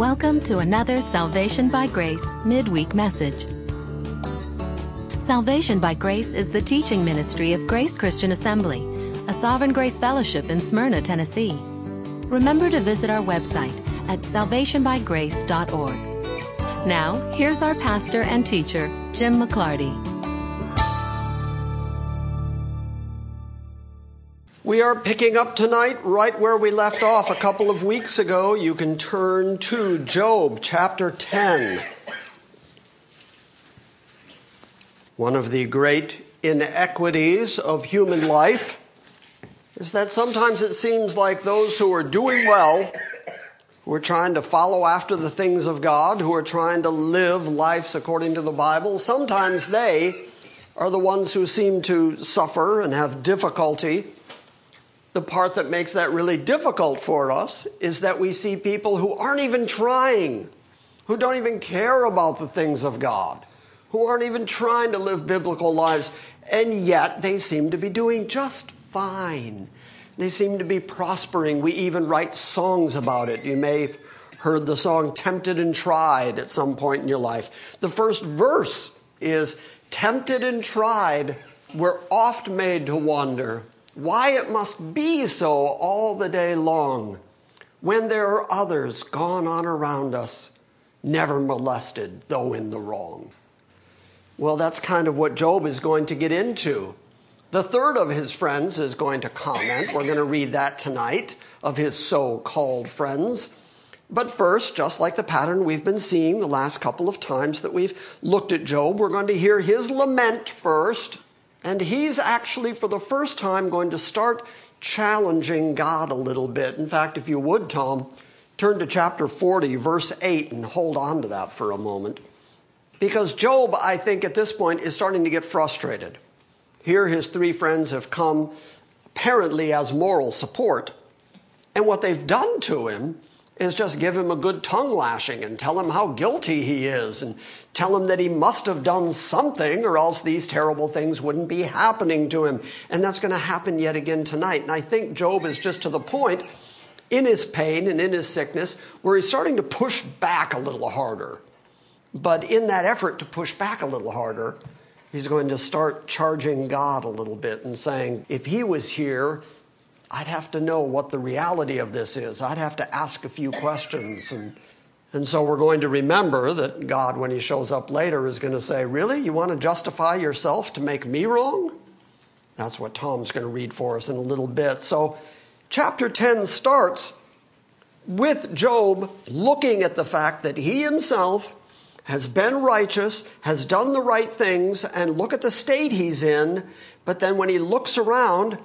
Welcome to another Salvation by Grace midweek message. Salvation by Grace is the teaching ministry of Grace Christian Assembly, a Sovereign Grace Fellowship in Smyrna, Tennessee. Remember to visit our website at salvationbygrace.org. Now, here's our pastor and teacher, Jim McClarty. We are picking up tonight right where we left off a couple of weeks ago. You can turn to Job chapter 10. One of the great inequities of human life is that sometimes it seems like those who are doing well, who are trying to follow after the things of God, who are trying to live lives according to the Bible, sometimes they are the ones who seem to suffer and have difficulty the part that makes that really difficult for us is that we see people who aren't even trying, who don't even care about the things of God, who aren't even trying to live biblical lives, and yet they seem to be doing just fine. They seem to be prospering. We even write songs about it. You may have heard the song Tempted and Tried at some point in your life. The first verse is Tempted and tried, we're oft made to wonder why it must be so all the day long when there are others gone on around us, never molested, though in the wrong. Well, that's kind of what Job is going to get into. The third of his friends is going to comment. We're going to read that tonight of his so called friends. But first, just like the pattern we've been seeing the last couple of times that we've looked at Job, we're going to hear his lament first and he's actually, for the first time, going to start challenging God a little bit. In fact, if you would, Tom, turn to chapter 40, verse 8, and hold on to that for a moment. Because Job, I think, at this point is starting to get frustrated. Here, his three friends have come apparently as moral support. And what they've done to him is just give him a good tongue lashing and tell him how guilty he is and tell him that he must have done something or else these terrible things wouldn't be happening to him. And that's going to happen yet again tonight. And I think Job is just to the point in his pain and in his sickness where he's starting to push back a little harder. But in that effort to push back a little harder, he's going to start charging God a little bit and saying, if he was here, I'd have to know what the reality of this is. I'd have to ask a few questions. And, and so we're going to remember that God, when He shows up later, is going to say, Really? You want to justify yourself to make me wrong? That's what Tom's going to read for us in a little bit. So, chapter 10 starts with Job looking at the fact that he himself has been righteous, has done the right things, and look at the state he's in. But then when he looks around,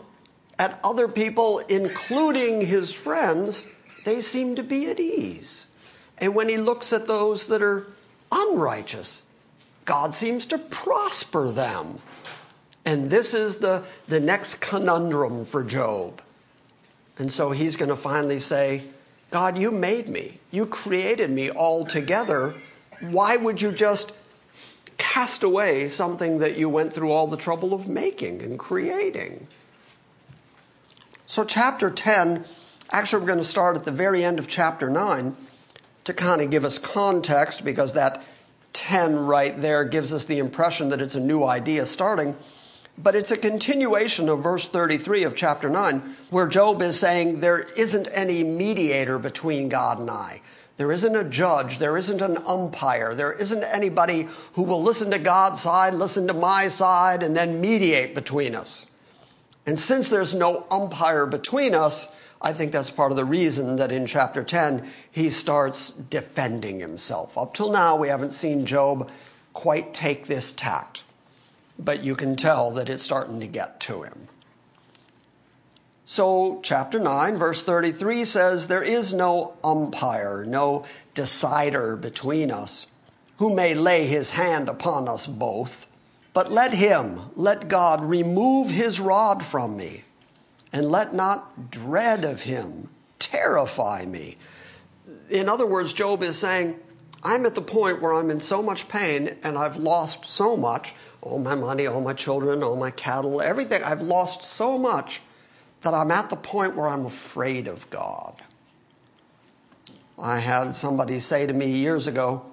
at other people, including his friends, they seem to be at ease. And when he looks at those that are unrighteous, God seems to prosper them. And this is the, the next conundrum for Job. And so he's going to finally say, God, you made me. You created me altogether. Why would you just cast away something that you went through all the trouble of making and creating? So, chapter 10, actually, we're going to start at the very end of chapter 9 to kind of give us context because that 10 right there gives us the impression that it's a new idea starting. But it's a continuation of verse 33 of chapter 9, where Job is saying there isn't any mediator between God and I. There isn't a judge. There isn't an umpire. There isn't anybody who will listen to God's side, listen to my side, and then mediate between us. And since there's no umpire between us, I think that's part of the reason that in chapter 10 he starts defending himself. Up till now, we haven't seen Job quite take this tact, but you can tell that it's starting to get to him. So, chapter 9, verse 33 says, There is no umpire, no decider between us, who may lay his hand upon us both. But let him, let God remove his rod from me, and let not dread of him terrify me. In other words, Job is saying, I'm at the point where I'm in so much pain and I've lost so much all my money, all my children, all my cattle, everything. I've lost so much that I'm at the point where I'm afraid of God. I had somebody say to me years ago,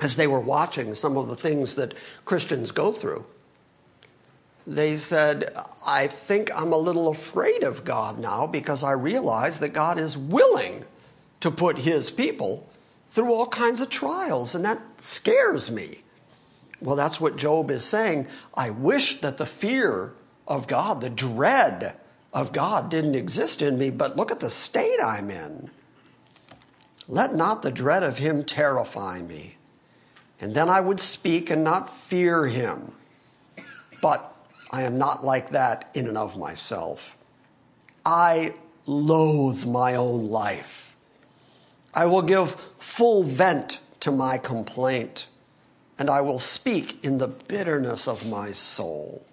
as they were watching some of the things that Christians go through, they said, I think I'm a little afraid of God now because I realize that God is willing to put his people through all kinds of trials, and that scares me. Well, that's what Job is saying. I wish that the fear of God, the dread of God, didn't exist in me, but look at the state I'm in. Let not the dread of him terrify me. And then I would speak and not fear him. But I am not like that in and of myself. I loathe my own life. I will give full vent to my complaint, and I will speak in the bitterness of my soul.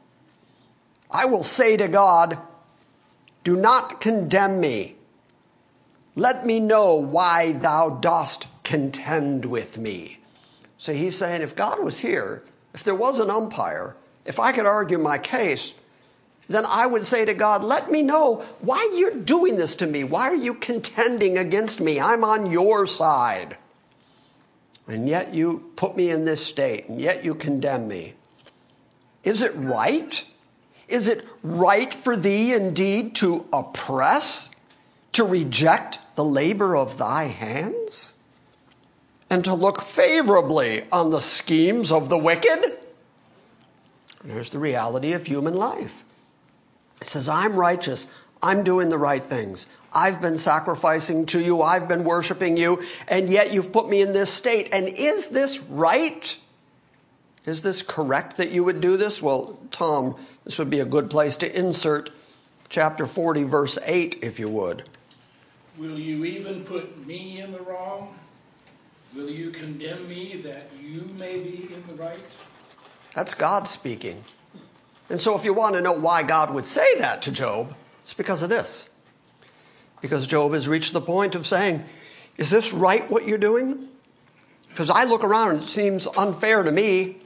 I will say to God, Do not condemn me. Let me know why thou dost contend with me. So he's saying, if God was here, if there was an umpire, if I could argue my case, then I would say to God, let me know why you're doing this to me. Why are you contending against me? I'm on your side. And yet you put me in this state, and yet you condemn me. Is it right? Is it right for thee indeed to oppress, to reject the labor of thy hands, and to look favorably on the schemes of the wicked? There's the reality of human life. It says, I'm righteous. I'm doing the right things. I've been sacrificing to you. I've been worshiping you. And yet you've put me in this state. And is this right? Is this correct that you would do this? Well, Tom, this would be a good place to insert chapter 40, verse 8, if you would. Will you even put me in the wrong? Will you condemn me that you may be in the right? That's God speaking. And so, if you want to know why God would say that to Job, it's because of this. Because Job has reached the point of saying, Is this right what you're doing? Because I look around and it seems unfair to me.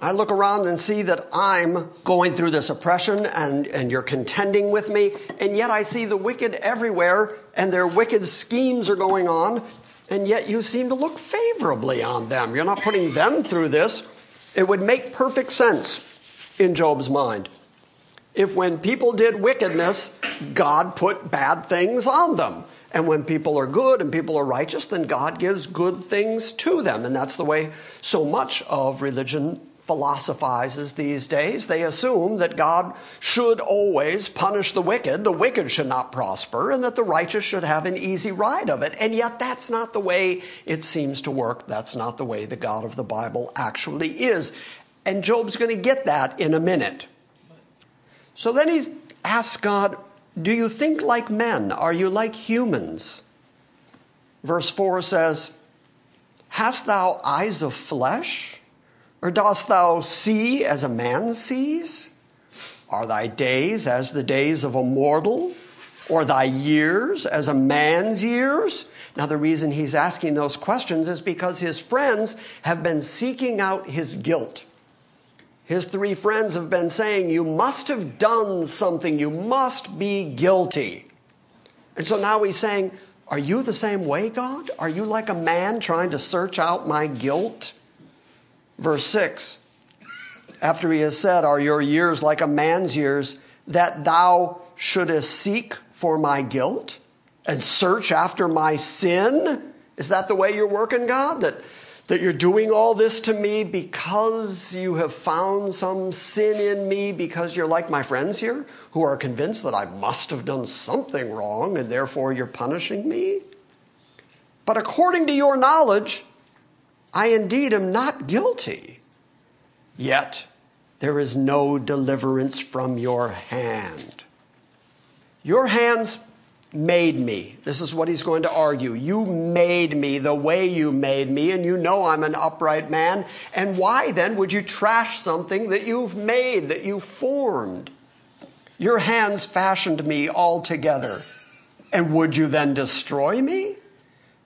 I look around and see that I'm going through this oppression and, and you're contending with me, and yet I see the wicked everywhere and their wicked schemes are going on, and yet you seem to look favorably on them. You're not putting them through this. It would make perfect sense in Job's mind if when people did wickedness, God put bad things on them. And when people are good and people are righteous, then God gives good things to them. And that's the way so much of religion philosophizes these days. They assume that God should always punish the wicked, the wicked should not prosper, and that the righteous should have an easy ride of it. And yet, that's not the way it seems to work. That's not the way the God of the Bible actually is. And Job's going to get that in a minute. So then he asks God, Do you think like men? Are you like humans? Verse 4 says, Hast thou eyes of flesh? Or dost thou see as a man sees? Are thy days as the days of a mortal? Or thy years as a man's years? Now, the reason he's asking those questions is because his friends have been seeking out his guilt. His three friends have been saying, You must have done something. You must be guilty. And so now he's saying, Are you the same way, God? Are you like a man trying to search out my guilt? Verse 6 After he has said, Are your years like a man's years, that thou shouldest seek for my guilt and search after my sin? Is that the way you're working, God? That, that you're doing all this to me because you have found some sin in me, because you're like my friends here who are convinced that I must have done something wrong and therefore you're punishing me? But according to your knowledge, I indeed am not guilty. Yet there is no deliverance from your hand. Your hands made me. This is what he's going to argue. You made me the way you made me, and you know I'm an upright man. And why then would you trash something that you've made, that you formed? Your hands fashioned me altogether. And would you then destroy me?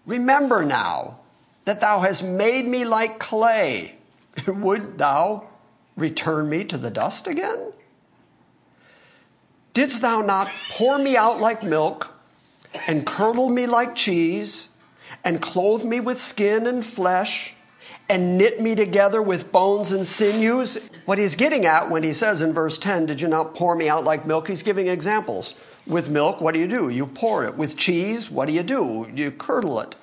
Remember now that thou hast made me like clay. Would thou return me to the dust again? Didst thou not pour me out like milk, and curdle me like cheese and clothe me with skin and flesh and knit me together with bones and sinews. What he's getting at when he says in verse 10, Did you not pour me out like milk? He's giving examples. With milk, what do you do? You pour it. With cheese, what do you do? You curdle it.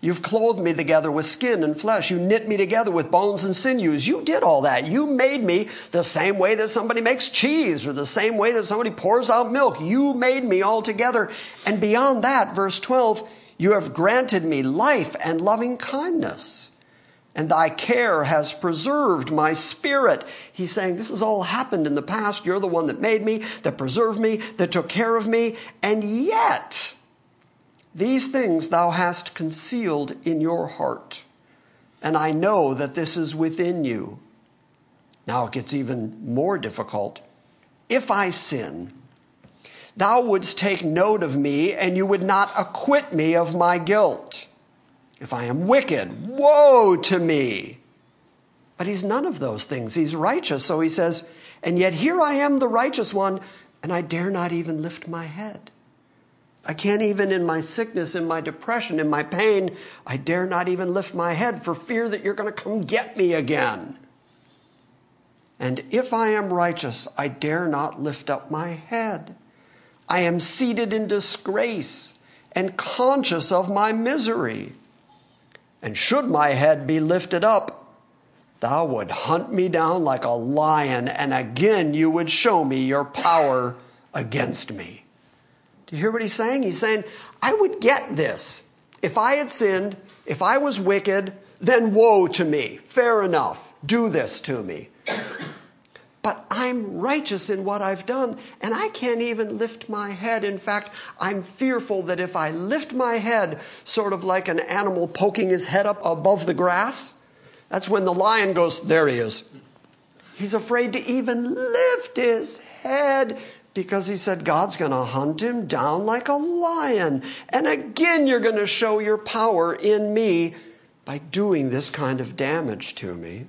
You've clothed me together with skin and flesh. You knit me together with bones and sinews. You did all that. You made me the same way that somebody makes cheese or the same way that somebody pours out milk. You made me all together. And beyond that, verse 12, you have granted me life and loving kindness. And thy care has preserved my spirit. He's saying, This has all happened in the past. You're the one that made me, that preserved me, that took care of me. And yet, these things thou hast concealed in your heart, and I know that this is within you. Now it gets even more difficult. If I sin, thou wouldst take note of me, and you would not acquit me of my guilt. If I am wicked, woe to me. But he's none of those things. He's righteous. So he says, And yet here I am, the righteous one, and I dare not even lift my head. I can't even in my sickness, in my depression, in my pain, I dare not even lift my head for fear that you're going to come get me again. And if I am righteous, I dare not lift up my head. I am seated in disgrace and conscious of my misery. And should my head be lifted up, thou would hunt me down like a lion, and again you would show me your power against me. Do you hear what he's saying? He's saying, I would get this. If I had sinned, if I was wicked, then woe to me. Fair enough. Do this to me. But I'm righteous in what I've done, and I can't even lift my head. In fact, I'm fearful that if I lift my head, sort of like an animal poking his head up above the grass, that's when the lion goes, There he is. He's afraid to even lift his head because he said God's going to hunt him down like a lion. And again, you're going to show your power in me by doing this kind of damage to me.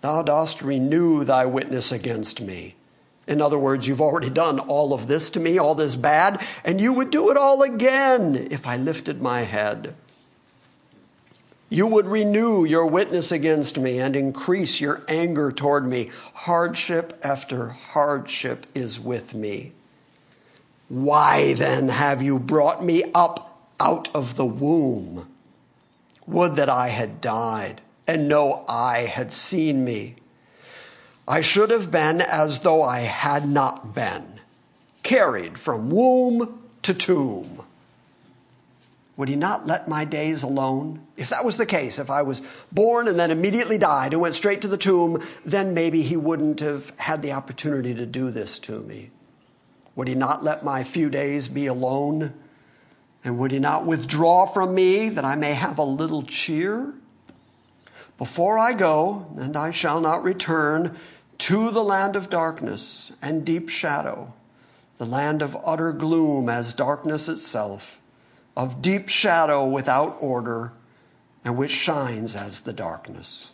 Thou dost renew thy witness against me. In other words, you've already done all of this to me, all this bad, and you would do it all again if I lifted my head. You would renew your witness against me and increase your anger toward me. Hardship after hardship is with me. Why then have you brought me up out of the womb? Would that I had died and no eye had seen me. I should have been as though I had not been, carried from womb to tomb. Would he not let my days alone? If that was the case, if I was born and then immediately died and went straight to the tomb, then maybe he wouldn't have had the opportunity to do this to me. Would he not let my few days be alone? And would he not withdraw from me that I may have a little cheer? Before I go, and I shall not return, to the land of darkness and deep shadow, the land of utter gloom as darkness itself of deep shadow without order, and which shines as the darkness.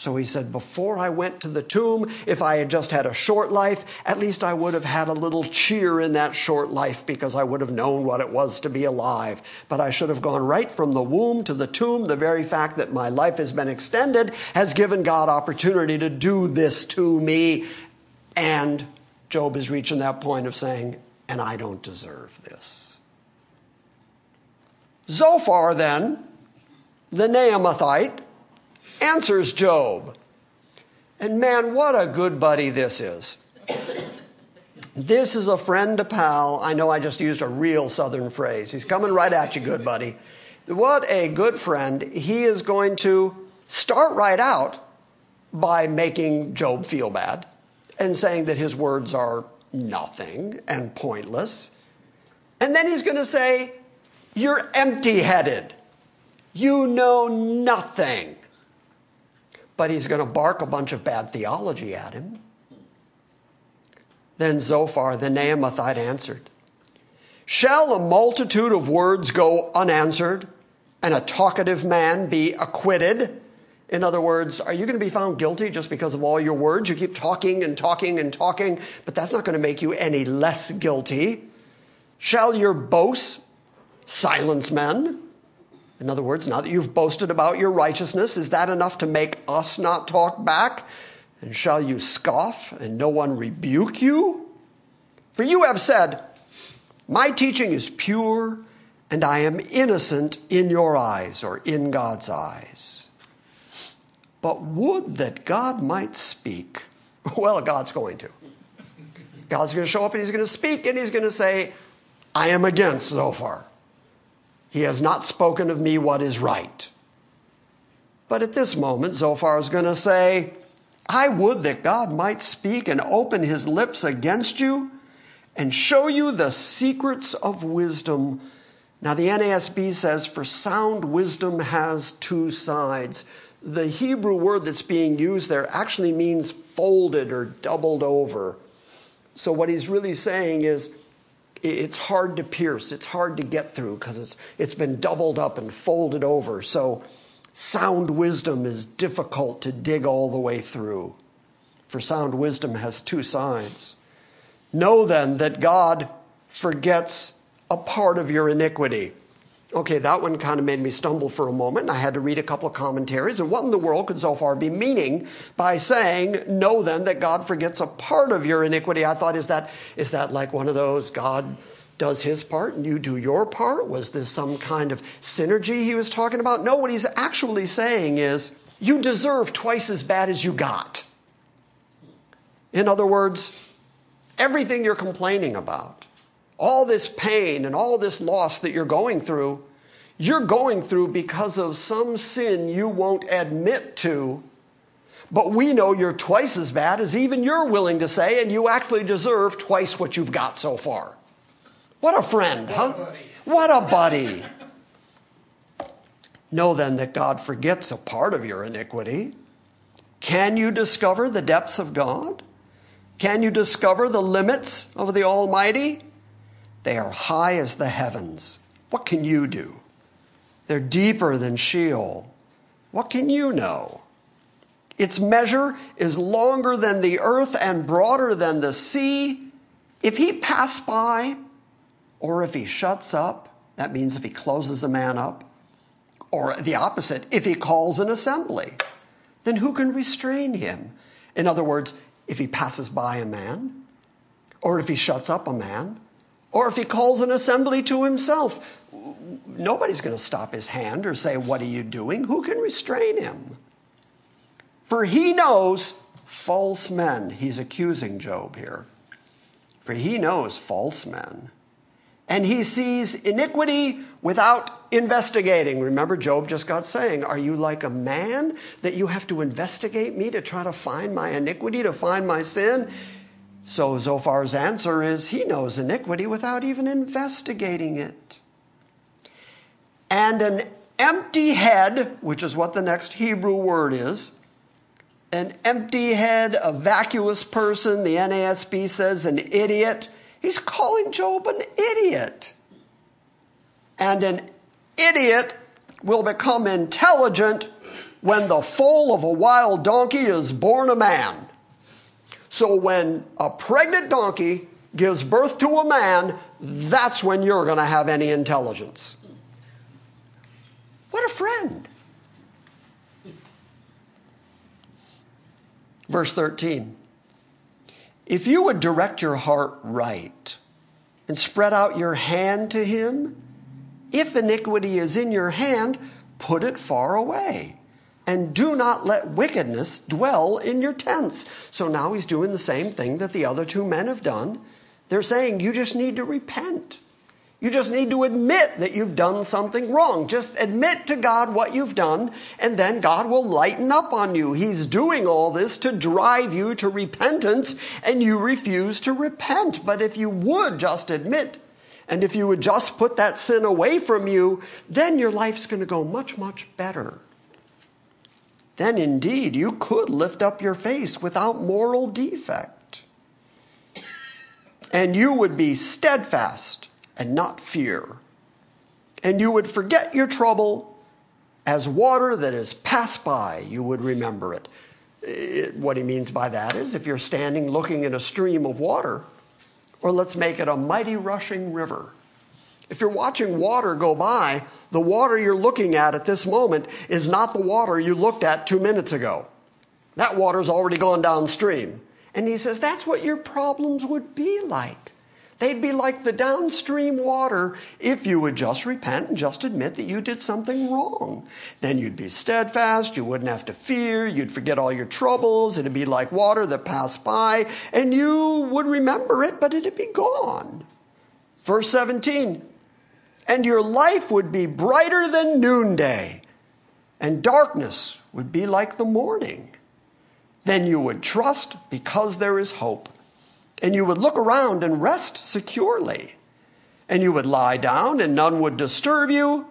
So he said, Before I went to the tomb, if I had just had a short life, at least I would have had a little cheer in that short life because I would have known what it was to be alive. But I should have gone right from the womb to the tomb. The very fact that my life has been extended has given God opportunity to do this to me. And Job is reaching that point of saying, And I don't deserve this. Zophar, then, the Naamathite, answers Job. And man, what a good buddy this is. This is a friend to pal. I know I just used a real southern phrase. He's coming right at you, good buddy. What a good friend. He is going to start right out by making Job feel bad and saying that his words are nothing and pointless. And then he's going to say, you're empty headed. You know nothing. But he's going to bark a bunch of bad theology at him. Then Zophar the Naamathite answered Shall a multitude of words go unanswered and a talkative man be acquitted? In other words, are you going to be found guilty just because of all your words? You keep talking and talking and talking, but that's not going to make you any less guilty. Shall your boast silence men? In other words, now that you've boasted about your righteousness, is that enough to make us not talk back? And shall you scoff and no one rebuke you? For you have said, My teaching is pure and I am innocent in your eyes or in God's eyes. But would that God might speak. Well, God's going to. God's going to show up and he's going to speak and he's going to say, I am against Zophar. He has not spoken of me what is right. But at this moment, Zophar is going to say, I would that God might speak and open his lips against you and show you the secrets of wisdom. Now, the NASB says, For sound wisdom has two sides. The Hebrew word that's being used there actually means folded or doubled over. So, what he's really saying is, it's hard to pierce, it's hard to get through because it's, it's been doubled up and folded over. So, sound wisdom is difficult to dig all the way through. For sound wisdom has two sides. Know then that God forgets a part of your iniquity. Okay, that one kind of made me stumble for a moment, I had to read a couple of commentaries. And what in the world could Zophar be meaning by saying, Know then that God forgets a part of your iniquity? I thought, is that, is that like one of those God does his part and you do your part? Was this some kind of synergy he was talking about? No, what he's actually saying is, You deserve twice as bad as you got. In other words, everything you're complaining about all this pain and all this loss that you're going through, you're going through because of some sin you won't admit to. But we know you're twice as bad as even you're willing to say, and you actually deserve twice what you've got so far. What a friend, huh? What a buddy. know then that God forgets a part of your iniquity. Can you discover the depths of God? Can you discover the limits of the Almighty? They are high as the heavens. What can you do? They're deeper than Sheol. What can you know? Its measure is longer than the earth and broader than the sea. If he pass by, or if he shuts up, that means if he closes a man up, or the opposite, if he calls an assembly, then who can restrain him? In other words, if he passes by a man, or if he shuts up a man, or if he calls an assembly to himself, nobody's going to stop his hand or say, What are you doing? Who can restrain him? For he knows false men. He's accusing Job here. For he knows false men. And he sees iniquity without investigating. Remember, Job just got saying, Are you like a man that you have to investigate me to try to find my iniquity, to find my sin? So Zophar's answer is he knows iniquity without even investigating it. And an empty head, which is what the next Hebrew word is, an empty head, a vacuous person, the NASB says an idiot. He's calling Job an idiot. And an idiot will become intelligent when the foal of a wild donkey is born a man. So when a pregnant donkey gives birth to a man, that's when you're going to have any intelligence. What a friend. Verse 13. If you would direct your heart right and spread out your hand to him, if iniquity is in your hand, put it far away. And do not let wickedness dwell in your tents. So now he's doing the same thing that the other two men have done. They're saying you just need to repent. You just need to admit that you've done something wrong. Just admit to God what you've done, and then God will lighten up on you. He's doing all this to drive you to repentance, and you refuse to repent. But if you would just admit, and if you would just put that sin away from you, then your life's going to go much, much better. Then indeed you could lift up your face without moral defect. And you would be steadfast and not fear. And you would forget your trouble as water that is passed by, you would remember it. it. What he means by that is if you're standing looking in a stream of water, Or let's make it a mighty rushing river. If you're watching water go by, the water you're looking at at this moment is not the water you looked at two minutes ago. That water's already gone downstream. And he says that's what your problems would be like. They'd be like the downstream water if you would just repent and just admit that you did something wrong. Then you'd be steadfast, you wouldn't have to fear, you'd forget all your troubles, it'd be like water that passed by, and you would remember it, but it'd be gone. Verse 17, and your life would be brighter than noonday, and darkness would be like the morning. Then you would trust because there is hope and you would look around and rest securely. And you would lie down, and none would disturb you,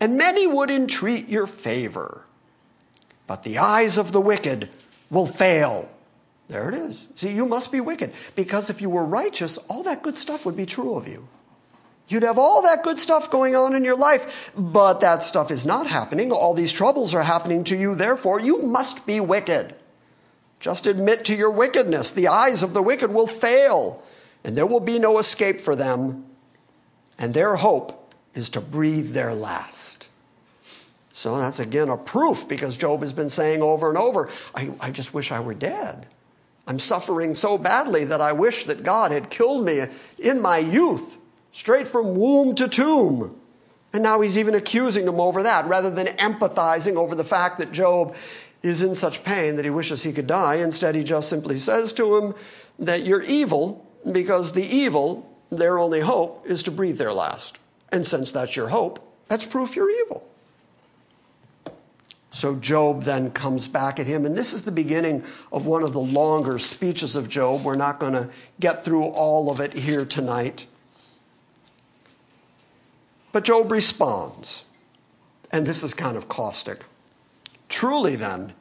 and many would entreat your favor. But the eyes of the wicked will fail. There it is. See, you must be wicked, because if you were righteous, all that good stuff would be true of you. You'd have all that good stuff going on in your life, but that stuff is not happening. All these troubles are happening to you, therefore, you must be wicked. Just admit to your wickedness. The eyes of the wicked will fail, and there will be no escape for them. And their hope is to breathe their last. So that's again a proof because Job has been saying over and over, I, I just wish I were dead. I'm suffering so badly that I wish that God had killed me in my youth, straight from womb to tomb. And now he's even accusing him over that rather than empathizing over the fact that Job is in such pain that he wishes he could die. Instead, he just simply says to him that you're evil because the evil, their only hope, is to breathe their last. And since that's your hope, that's proof you're evil. So Job then comes back at him, and this is the beginning of one of the longer speeches of Job. We're not going to get through all of it here tonight. But Job responds, and this is kind of caustic. Truly, then,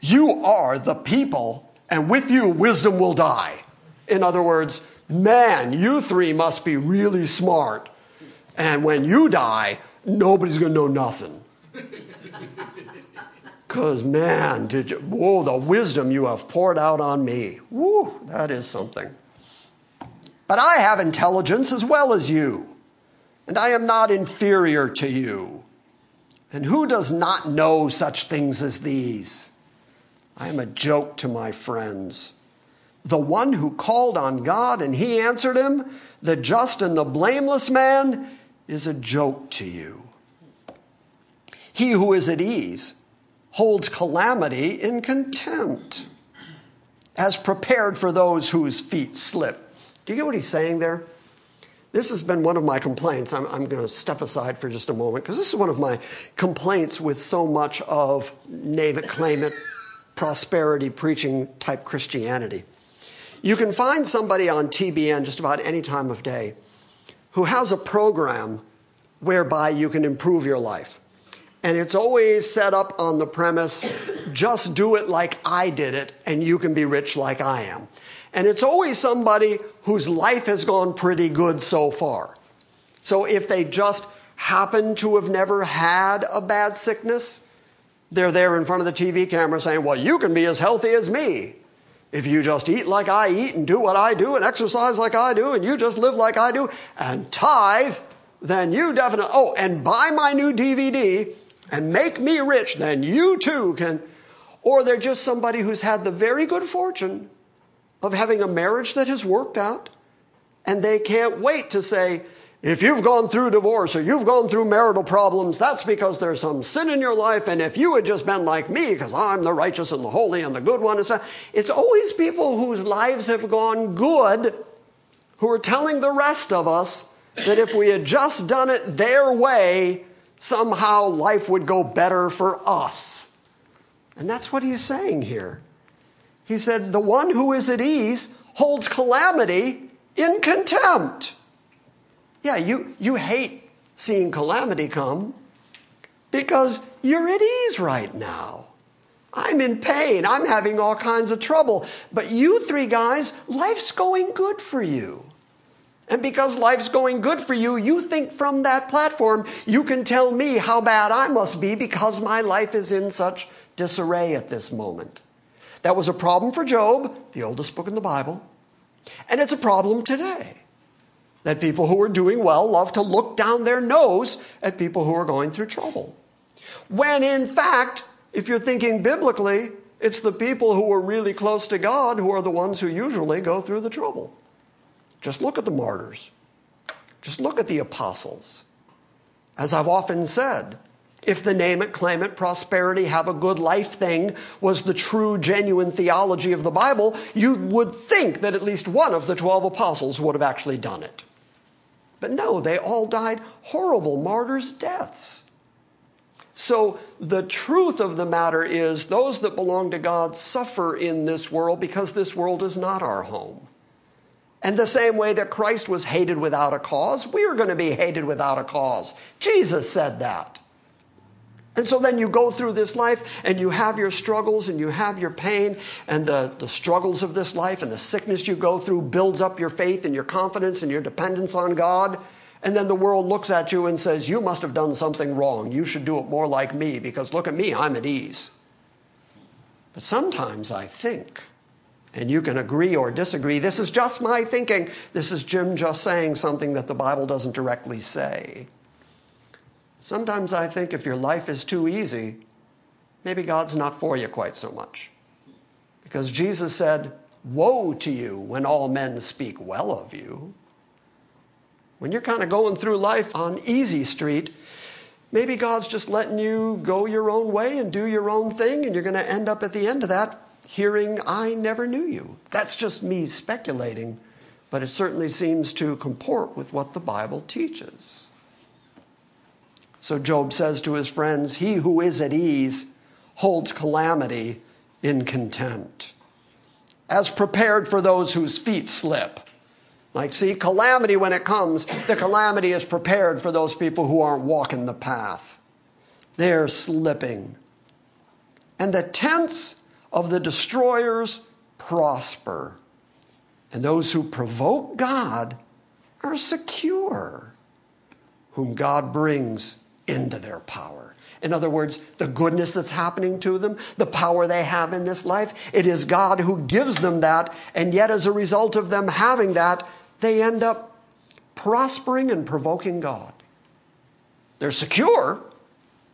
you are the people, and with you, wisdom will die. In other words, man, you three must be really smart. And when you die, nobody's going to know nothing. Because, man, did you, whoa, the wisdom you have poured out on me. Woo, that is something. But I have intelligence as well as you, and I am not inferior to you. And who does not know such things as these? I am a joke to my friends. The one who called on God and he answered him, the just and the blameless man, is a joke to you. He who is at ease holds calamity in contempt, as prepared for those whose feet slip. Do you get what he's saying there? This has been one of my complaints. I'm, I'm going to step aside for just a moment because this is one of my complaints with so much of name it, claim it, prosperity preaching type Christianity. You can find somebody on TBN just about any time of day who has a program whereby you can improve your life. And it's always set up on the premise just do it like I did it, and you can be rich like I am. And it's always somebody whose life has gone pretty good so far. So if they just happen to have never had a bad sickness, they're there in front of the TV camera saying, Well, you can be as healthy as me. If you just eat like I eat and do what I do and exercise like I do and you just live like I do and tithe, then you definitely, oh, and buy my new DVD and make me rich, then you too can. Or they're just somebody who's had the very good fortune of having a marriage that has worked out, and they can't wait to say, if you've gone through divorce or you've gone through marital problems, that's because there's some sin in your life. And if you had just been like me, because I'm the righteous and the holy and the good one, it's always people whose lives have gone good who are telling the rest of us that if we had just done it their way, somehow life would go better for us. And that's what he's saying here. He said, The one who is at ease holds calamity in contempt. Yeah, you, you hate seeing calamity come because you're at ease right now. I'm in pain. I'm having all kinds of trouble. But you three guys, life's going good for you. And because life's going good for you, you think from that platform you can tell me how bad I must be because my life is in such disarray at this moment. That was a problem for Job, the oldest book in the Bible, and it's a problem today. That people who are doing well love to look down their nose at people who are going through trouble. When in fact, if you're thinking biblically, it's the people who are really close to God who are the ones who usually go through the trouble. Just look at the martyrs. Just look at the apostles. As I've often said, if the name it, claim it, prosperity, have a good life thing was the true, genuine theology of the Bible, you would think that at least one of the 12 apostles would have actually done it. But no, they all died horrible martyrs' deaths. So the truth of the matter is those that belong to God suffer in this world because this world is not our home. And the same way that Christ was hated without a cause, we are going to be hated without a cause. Jesus said that. And so then you go through this life and you have your struggles and you have your pain and the, the struggles of this life and the sickness you go through builds up your faith and your confidence and your dependence on God. And then the world looks at you and says, You must have done something wrong. You should do it more like me because look at me, I'm at ease. But sometimes I think, and you can agree or disagree, this is just my thinking. This is Jim just saying something that the Bible doesn't directly say. Sometimes I think if your life is too easy, maybe God's not for you quite so much. Because Jesus said, Woe to you when all men speak well of you. When you're kind of going through life on easy street, maybe God's just letting you go your own way and do your own thing, and you're going to end up at the end of that hearing, I never knew you. That's just me speculating, but it certainly seems to comport with what the Bible teaches. So Job says to his friends, He who is at ease holds calamity in contempt, as prepared for those whose feet slip. Like, see, calamity, when it comes, the calamity is prepared for those people who aren't walking the path. They're slipping. And the tents of the destroyers prosper. And those who provoke God are secure, whom God brings into their power. In other words, the goodness that's happening to them, the power they have in this life, it is God who gives them that. And yet, as a result of them having that, they end up prospering and provoking God. They're secure,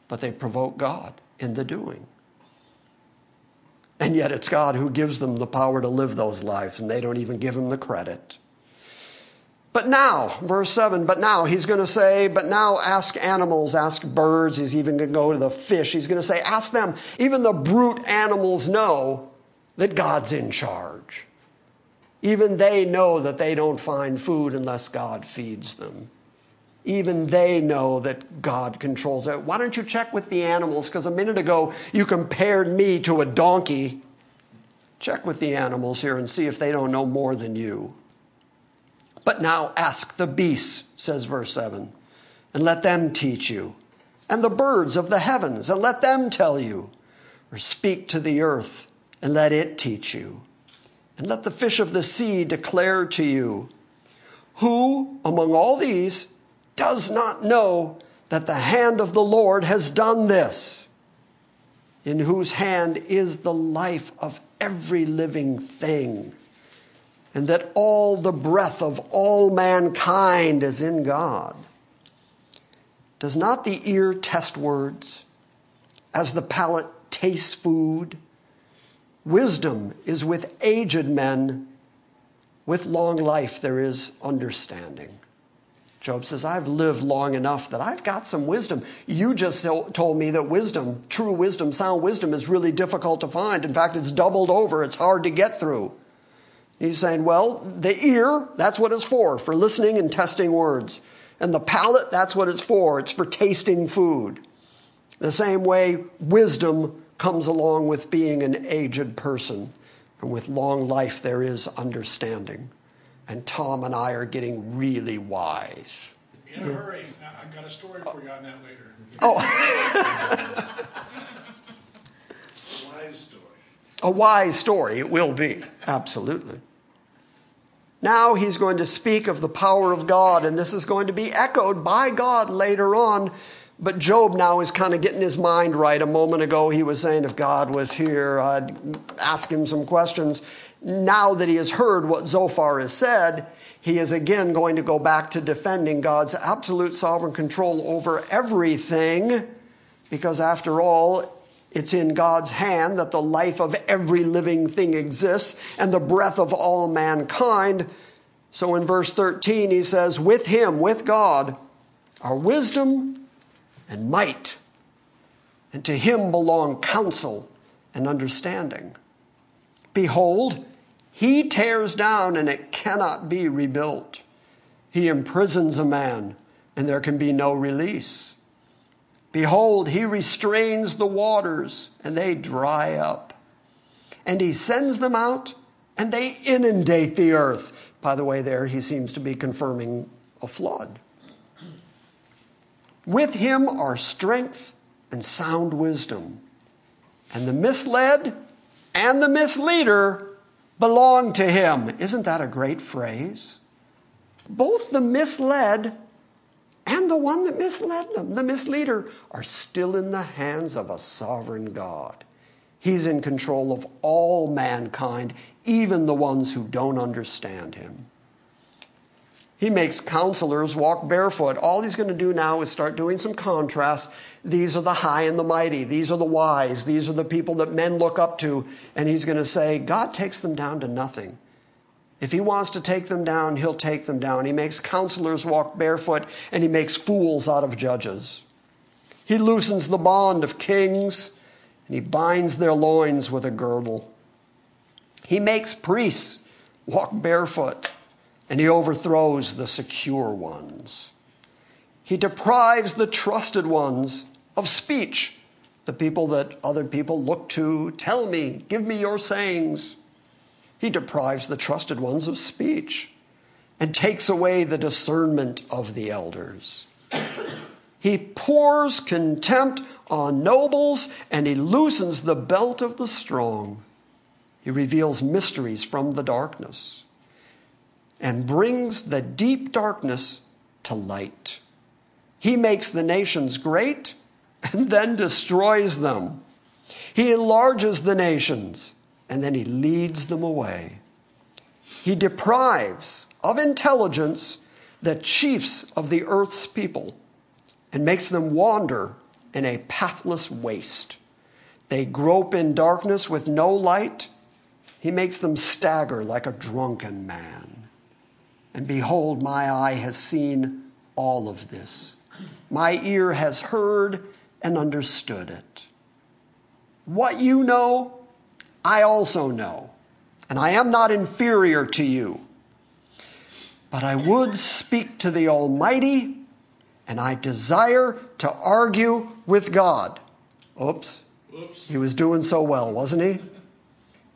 but they provoke God in the doing. And yet, it's God who gives them the power to live those lives, and they don't even give him the credit. But now, verse 7, but now he's going to say, but now ask animals, ask birds. He's even going to go to the fish. He's going to say, ask them. Even the brute animals know that God's in charge. Even they know that they don't find food unless God feeds them. Even they know that God controls it. Why don't you check with the animals? Because a minute ago you compared me to a donkey. Check with the animals here and see if they don't know more than you. But now ask the beasts, says verse 7, and let them teach you, and the birds of the heavens, and let them tell you, or speak to the earth, and let it teach you, and let the fish of the sea declare to you. Who among all these does not know that the hand of the Lord has done this? In whose hand is the life of every living thing? And that all the breath of all mankind is in God. Does not the ear test words as the palate tastes food? Wisdom is with aged men. With long life, there is understanding. Job says, I've lived long enough that I've got some wisdom. You just told me that wisdom, true wisdom, sound wisdom, is really difficult to find. In fact, it's doubled over, it's hard to get through. He's saying, well, the ear, that's what it's for, for listening and testing words. And the palate, that's what it's for, it's for tasting food. The same way wisdom comes along with being an aged person. And with long life, there is understanding. And Tom and I are getting really wise. In a hurry. I've got a story for you on that later. Oh. A wise story. A wise story, it will be. Absolutely. Now he's going to speak of the power of God, and this is going to be echoed by God later on. But Job now is kind of getting his mind right. A moment ago, he was saying, if God was here, I'd ask him some questions. now that he has heard what Zophar has said, he is again going to go back to defending God's absolute sovereign control over everything, because after all, it's in God's hand that the life of every living thing exists and the breath of all mankind. So in verse 13, he says, With him, with God, are wisdom and might, and to him belong counsel and understanding. Behold, he tears down and it cannot be rebuilt. He imprisons a man and there can be no release. Behold, he restrains the waters and they dry up. And he sends them out and they inundate the earth. By the way, there he seems to be confirming a flood. With him are strength and sound wisdom. And the misled and the misleader belong to him. Isn't that a great phrase? Both the misled the one that misled them, the misleader, are still in the hands of a sovereign God. He's in control of all mankind, even the ones who don't understand him. He makes counselors walk barefoot. All he's going to do now is start doing some contrast. These are the high and the mighty. These are the wise. These are the people that men look up to. And he's going to say, God takes them down to nothing. If he wants to take them down, he'll take them down. He makes counselors walk barefoot and he makes fools out of judges. He loosens the bond of kings and he binds their loins with a girdle. He makes priests walk barefoot and he overthrows the secure ones. He deprives the trusted ones of speech, the people that other people look to. Tell me, give me your sayings. He deprives the trusted ones of speech and takes away the discernment of the elders. He pours contempt on nobles and he loosens the belt of the strong. He reveals mysteries from the darkness and brings the deep darkness to light. He makes the nations great and then destroys them. He enlarges the nations and then he leads them away. He deprives of intelligence the chiefs of the earth's people and makes them wander in a pathless waste. They grope in darkness with no light. He makes them stagger like a drunken man. And behold, my eye has seen all of this. My ear has heard and understood it. What you know, I also know, and I am not inferior to you. But I would speak to the Almighty, and I desire to argue with God. Oops. Oops. He was doing so well, wasn't he?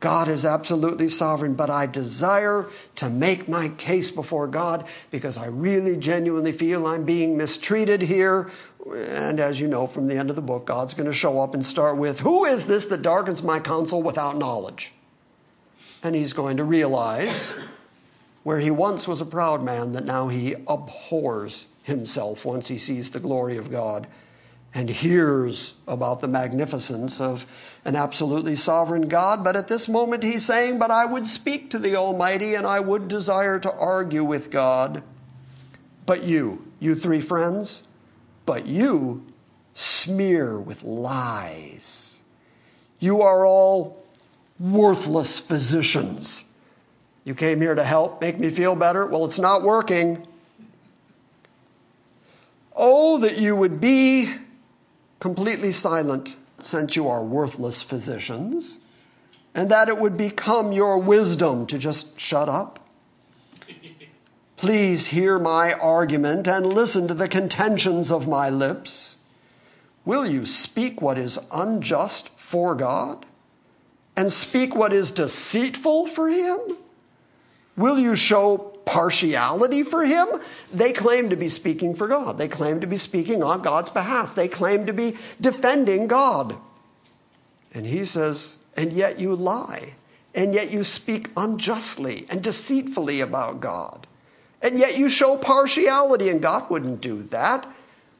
God is absolutely sovereign, but I desire to make my case before God because I really genuinely feel I'm being mistreated here. And as you know from the end of the book, God's going to show up and start with, Who is this that darkens my counsel without knowledge? And he's going to realize where he once was a proud man that now he abhors himself once he sees the glory of God and hears about the magnificence of an absolutely sovereign God. But at this moment, he's saying, But I would speak to the Almighty and I would desire to argue with God. But you, you three friends, but you smear with lies. You are all worthless physicians. You came here to help make me feel better? Well, it's not working. Oh, that you would be completely silent since you are worthless physicians, and that it would become your wisdom to just shut up. Please hear my argument and listen to the contentions of my lips. Will you speak what is unjust for God and speak what is deceitful for Him? Will you show partiality for him. They claim to be speaking for God. They claim to be speaking on God's behalf. They claim to be defending God. And he says, and yet you lie, and yet you speak unjustly and deceitfully about God. And yet you show partiality, and God wouldn't do that.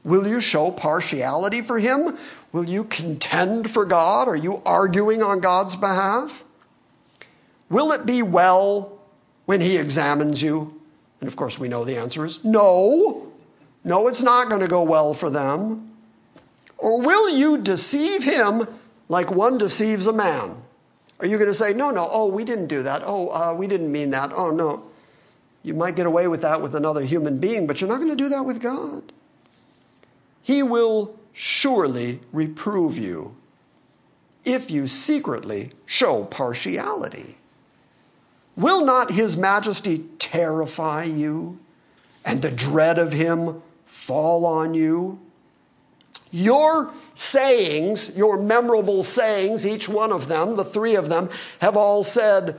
Will you show partiality for him? Will you contend for God? Are you arguing on God's behalf? Will it be well when he examines you? And of course, we know the answer is no. No, it's not going to go well for them. Or will you deceive him like one deceives a man? Are you going to say, no, no, oh, we didn't do that. Oh, uh, we didn't mean that. Oh, no. You might get away with that with another human being, but you're not going to do that with God. He will surely reprove you if you secretly show partiality. Will not his majesty terrify you and the dread of him fall on you? Your sayings, your memorable sayings, each one of them, the three of them, have all said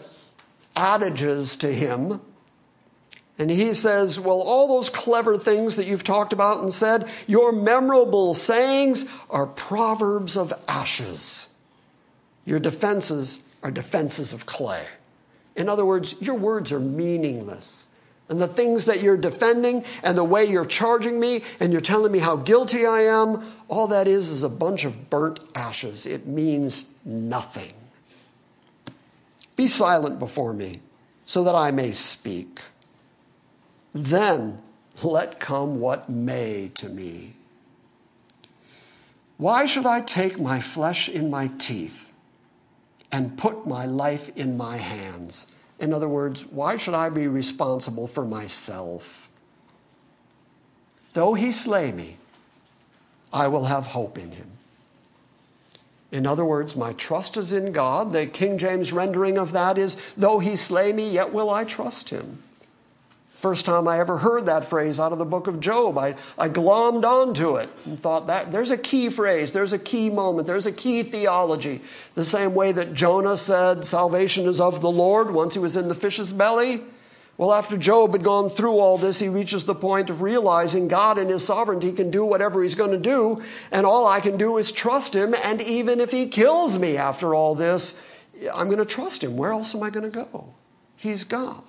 adages to him. And he says, Well, all those clever things that you've talked about and said, your memorable sayings are proverbs of ashes. Your defenses are defenses of clay. In other words, your words are meaningless. And the things that you're defending and the way you're charging me and you're telling me how guilty I am, all that is is a bunch of burnt ashes. It means nothing. Be silent before me so that I may speak. Then let come what may to me. Why should I take my flesh in my teeth and put my life in my hands? In other words, why should I be responsible for myself? Though he slay me, I will have hope in him. In other words, my trust is in God. The King James rendering of that is, though he slay me, yet will I trust him. First time I ever heard that phrase out of the book of Job, I, I glommed onto it and thought that there's a key phrase, there's a key moment, there's a key theology. The same way that Jonah said, Salvation is of the Lord once he was in the fish's belly. Well, after Job had gone through all this, he reaches the point of realizing God in his sovereignty can do whatever he's going to do, and all I can do is trust him. And even if he kills me after all this, I'm going to trust him. Where else am I going to go? He's God.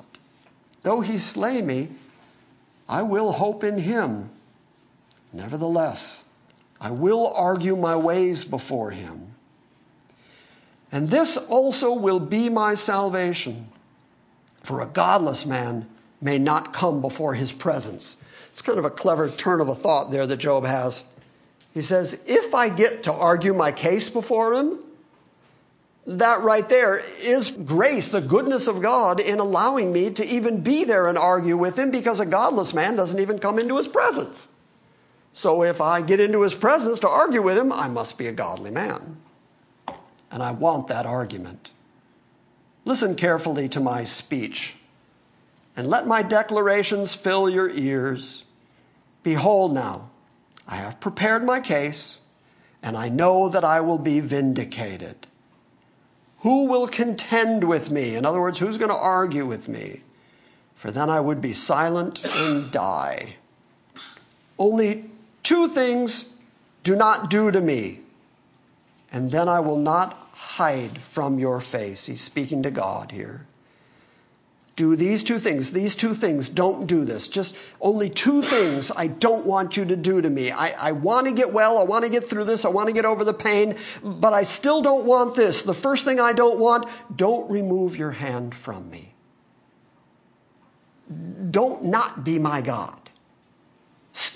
Though he slay me, I will hope in him. Nevertheless, I will argue my ways before him. And this also will be my salvation. For a godless man may not come before his presence. It's kind of a clever turn of a thought there that Job has. He says, If I get to argue my case before him, that right there is grace, the goodness of God in allowing me to even be there and argue with him because a godless man doesn't even come into his presence. So if I get into his presence to argue with him, I must be a godly man. And I want that argument. Listen carefully to my speech and let my declarations fill your ears. Behold, now, I have prepared my case, and I know that I will be vindicated. Who will contend with me? In other words, who's going to argue with me? For then I would be silent and die. Only two things do not do to me, and then I will not hide from your face. He's speaking to God here do these two things. These two things, don't do this. Just only two things I don't want you to do to me. I, I want to get well. I want to get through this. I want to get over the pain, but I still don't want this. The first thing I don't want, don't remove your hand from me. Don't not be my God.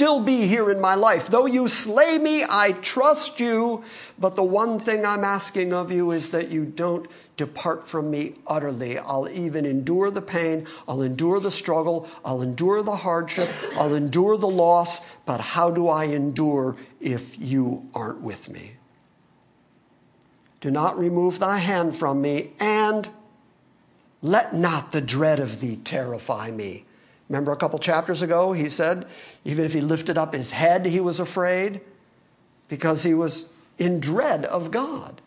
Still be here in my life. Though you slay me, I trust you. But the one thing I'm asking of you is that you don't depart from me utterly. I'll even endure the pain, I'll endure the struggle, I'll endure the hardship, I'll endure the loss, but how do I endure if you aren't with me? Do not remove thy hand from me, and let not the dread of thee terrify me. Remember a couple chapters ago, he said, even if he lifted up his head, he was afraid because he was in dread of God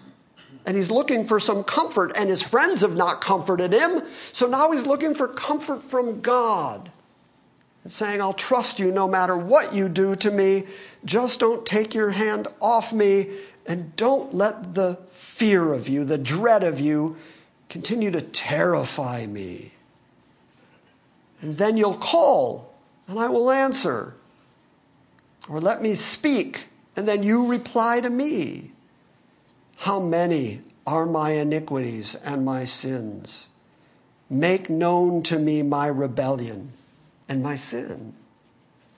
and he's looking for some comfort, and his friends have not comforted him. So now he's looking for comfort from God and saying, I'll trust you no matter what you do to me. Just don't take your hand off me, and don't let the fear of you, the dread of you, continue to terrify me. And then you'll call, and I will answer. Or let me speak, and then you reply to me. How many are my iniquities and my sins? make known to me my rebellion and my sin.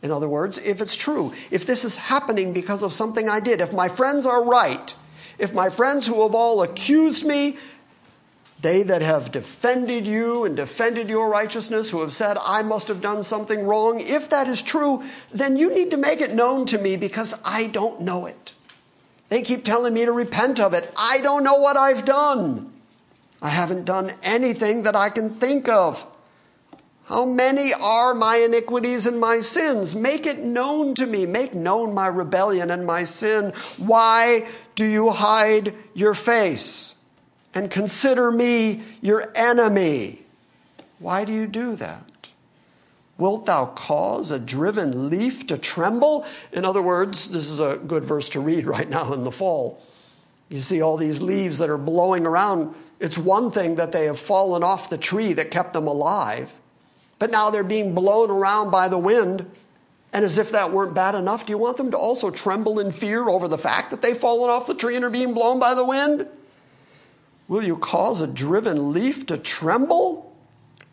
In other words, if it's true, if this is happening because of something I did, if my friends are right, if my friends who have all accused me, they that have defended you and defended your righteousness, who have said, I must have done something wrong, if that is true, then you need to make it known to me because I don't know it. They keep telling me to repent of it. I don't know what I've done. I haven't done anything that I can think of. How many are my iniquities and my sins? Make it known to me. Make known my rebellion and my sin. Why do you hide your face and consider me your enemy? Why do you do that? Wilt thou cause a driven leaf to tremble? In other words, this is a good verse to read right now in the fall. You see all these leaves that are blowing around. It's one thing that they have fallen off the tree that kept them alive. But now they're being blown around by the wind. And as if that weren't bad enough, do you want them to also tremble in fear over the fact that they've fallen off the tree and are being blown by the wind? Will you cause a driven leaf to tremble?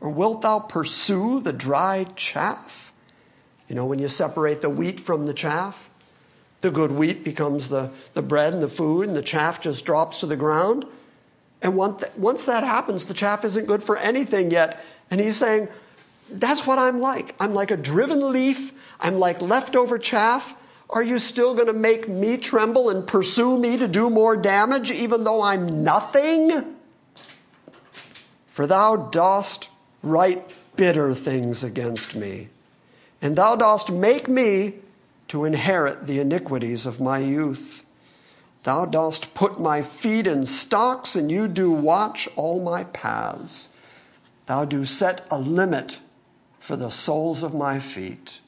Or wilt thou pursue the dry chaff? You know, when you separate the wheat from the chaff, the good wheat becomes the, the bread and the food, and the chaff just drops to the ground. And once that happens, the chaff isn't good for anything yet. And he's saying, that's what I'm like. I'm like a driven leaf. I'm like leftover chaff. Are you still going to make me tremble and pursue me to do more damage, even though I'm nothing? For thou dost write bitter things against me, and thou dost make me to inherit the iniquities of my youth. Thou dost put my feet in stocks, and you do watch all my paths. Thou do set a limit for the soles of my feet,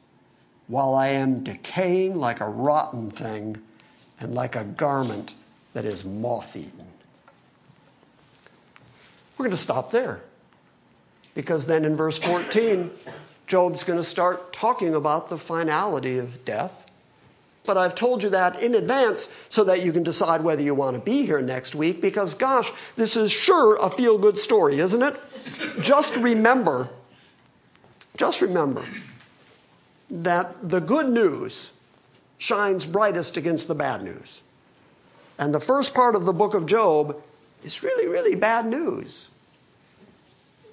while I am decaying like a rotten thing and like a garment that is moth eaten. We're going to stop there because then in verse 14, Job's going to start talking about the finality of death. But I've told you that in advance so that you can decide whether you want to be here next week because, gosh, this is sure a feel good story, isn't it? Just remember just remember that the good news shines brightest against the bad news. And the first part of the book of Job is really, really bad news.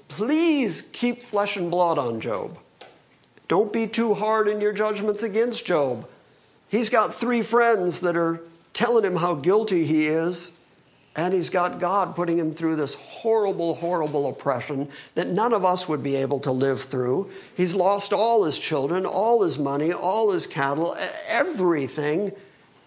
Please keep flesh and blood on Job. Don't be too hard in your judgments against Job. He's got three friends that are telling him how guilty he is. And he's got God putting him through this horrible, horrible oppression that none of us would be able to live through. He's lost all his children, all his money, all his cattle, everything.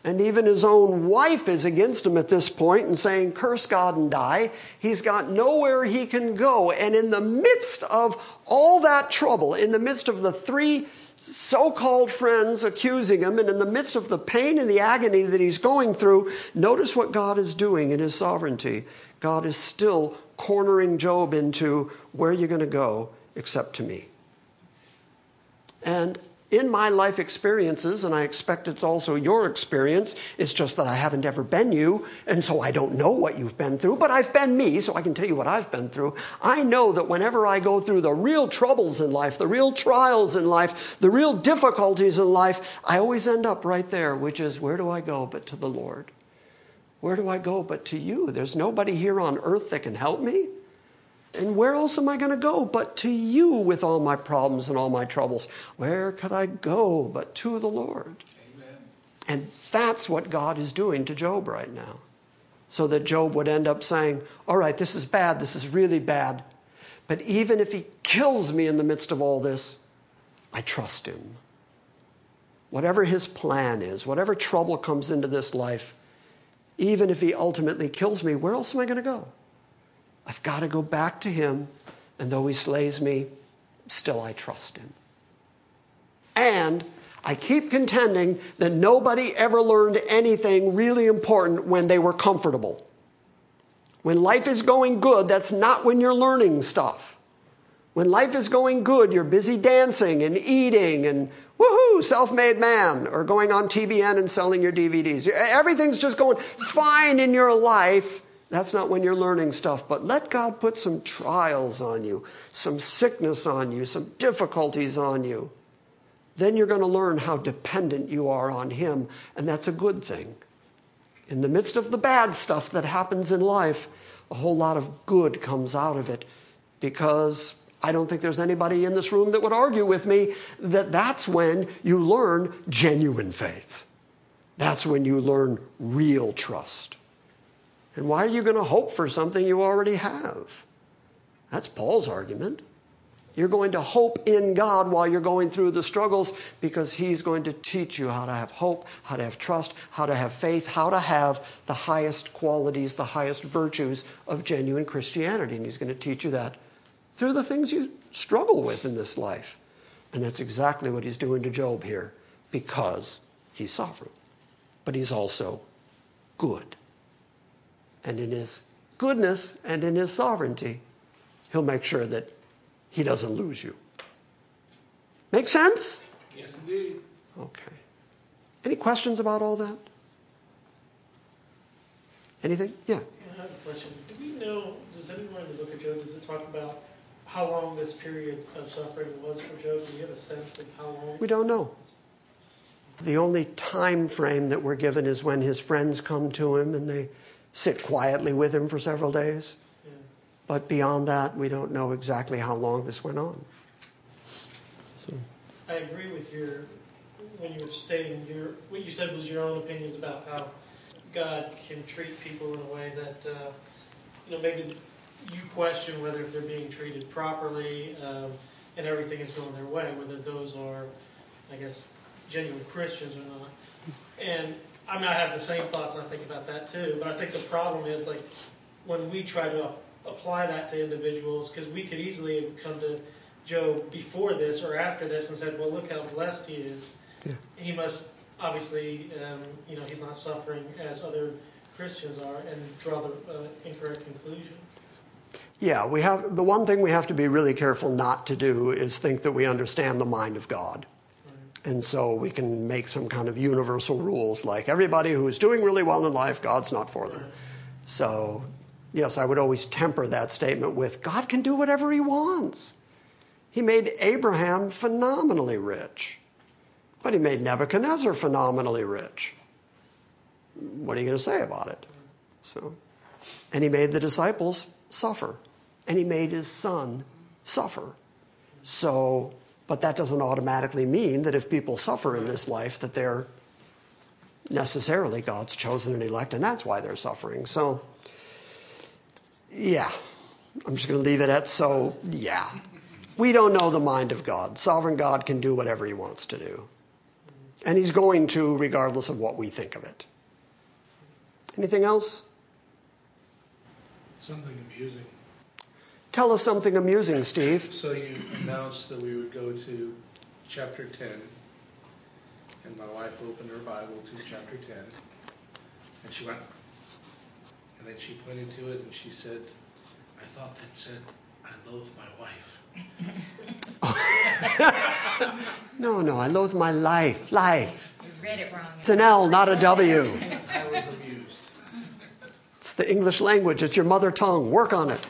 And even his own wife is against him at this point and saying, Curse God and die. He's got nowhere he can go. And in the midst of all that trouble, in the midst of the three so called friends accusing him, and in the midst of the pain and the agony that he's going through, notice what God is doing in his sovereignty. God is still cornering Job into where are you going to go except to me? And in my life experiences, and I expect it's also your experience, it's just that I haven't ever been you, and so I don't know what you've been through, but I've been me, so I can tell you what I've been through. I know that whenever I go through the real troubles in life, the real trials in life, the real difficulties in life, I always end up right there, which is where do I go but to the Lord? Where do I go but to you? There's nobody here on earth that can help me. And where else am I going to go but to you with all my problems and all my troubles? Where could I go but to the Lord? Amen. And that's what God is doing to Job right now. So that Job would end up saying, All right, this is bad, this is really bad. But even if he kills me in the midst of all this, I trust him. Whatever his plan is, whatever trouble comes into this life, even if he ultimately kills me, where else am I going to go? I've got to go back to him, and though he slays me, still I trust him. And I keep contending that nobody ever learned anything really important when they were comfortable. When life is going good, that's not when you're learning stuff. When life is going good, you're busy dancing and eating and woohoo, self made man, or going on TBN and selling your DVDs. Everything's just going fine in your life That's not when you're learning stuff, but let God put some trials on you, some sickness on you, some difficulties on you. Then you're going to learn how dependent you are on Him, and that's a good thing. In the midst of the bad stuff that happens in life, a whole lot of good comes out of it because I don't think there's anybody in this room that would argue with me that that's when you learn genuine faith. That's when you learn real trust. And why are you going to hope for something you already have? That's Paul's argument. You're going to hope in God while you're going through the struggles because He's going to teach you how to have hope, how to have trust, how to have faith, how to have the highest qualities, the highest virtues of genuine Christianity. And He's going to teach you that through the things you struggle with in this life. And that's exactly what He's doing to Job here because He's sovereign. But He's also good. And in His goodness and in His sovereignty, He'll make sure that he doesn't lose you. Make sense? Yes, indeed. Okay. Any questions about all that? Anything? Yeah. Yeah, I have a question. Do we know, does anyone in the book of Job, does it talk about how long this period of suffering was for Job? Do you have a sense of how long? We don't know. The only time frame that we're given is when his friends come to him and they sit quietly with him for several days. But beyond that, we don't know exactly how long this went on. So, I agree with your, when you were stating your, what you said was your own opinions about how God can treat people in a way that, uh, you know, maybe you question whether if they're being treated properly um, and everything is going their way, whether those are, I guess, genuine Christians or not. And I mean, I have the same thoughts, I think about that too. But I think the problem is like when we try to apply that to individuals, because we could easily have come to Job before this or after this and said, "Well, look how blessed he is. Yeah. He must obviously, um, you know, he's not suffering as other Christians are," and draw the uh, incorrect conclusion. yeah, we have the one thing we have to be really careful not to do is think that we understand the mind of God. And so we can make some kind of universal rules like everybody who's doing really well in life, God's not for them. So, yes, I would always temper that statement with God can do whatever he wants. He made Abraham phenomenally rich, but he made Nebuchadnezzar phenomenally rich. What are you going to say about it? So, and he made the disciples suffer, and he made his son suffer. So, but that doesn't automatically mean that if people suffer in this life, that they're necessarily God's chosen and elect, and that's why they're suffering. So, yeah, I'm just going to leave it at so, yeah. We don't know the mind of God. Sovereign God can do whatever he wants to do. And he's going to, regardless of what we think of it. Anything else? Something amusing. Tell us something amusing, Steve. So you announced that we would go to chapter 10, and my wife opened her Bible to chapter 10, and she went, and then she pointed to it and she said, I thought that said, I loathe my wife. No, no, I loathe my life. Life. You read it wrong. It's an L, not a W. I was amused. It's the English language. It's your mother tongue. Work on it.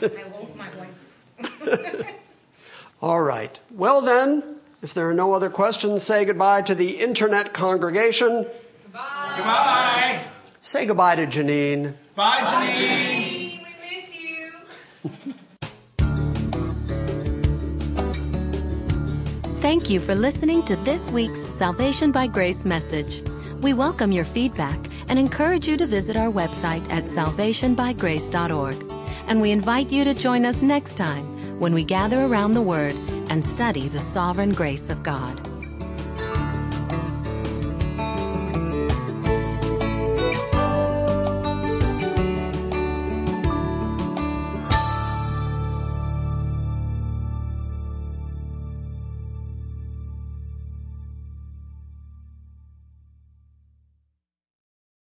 Yeah. I loathe my wife. All right. Well, then, if there are no other questions, say goodbye to the internet congregation. Goodbye. Say goodbye to Janine. Bye, Janine. We miss you. Thank you for listening to this week's Salvation by Grace message. We welcome your feedback and encourage you to visit our website at salvationbygrace.org. And we invite you to join us next time when we gather around the Word and study the sovereign grace of God.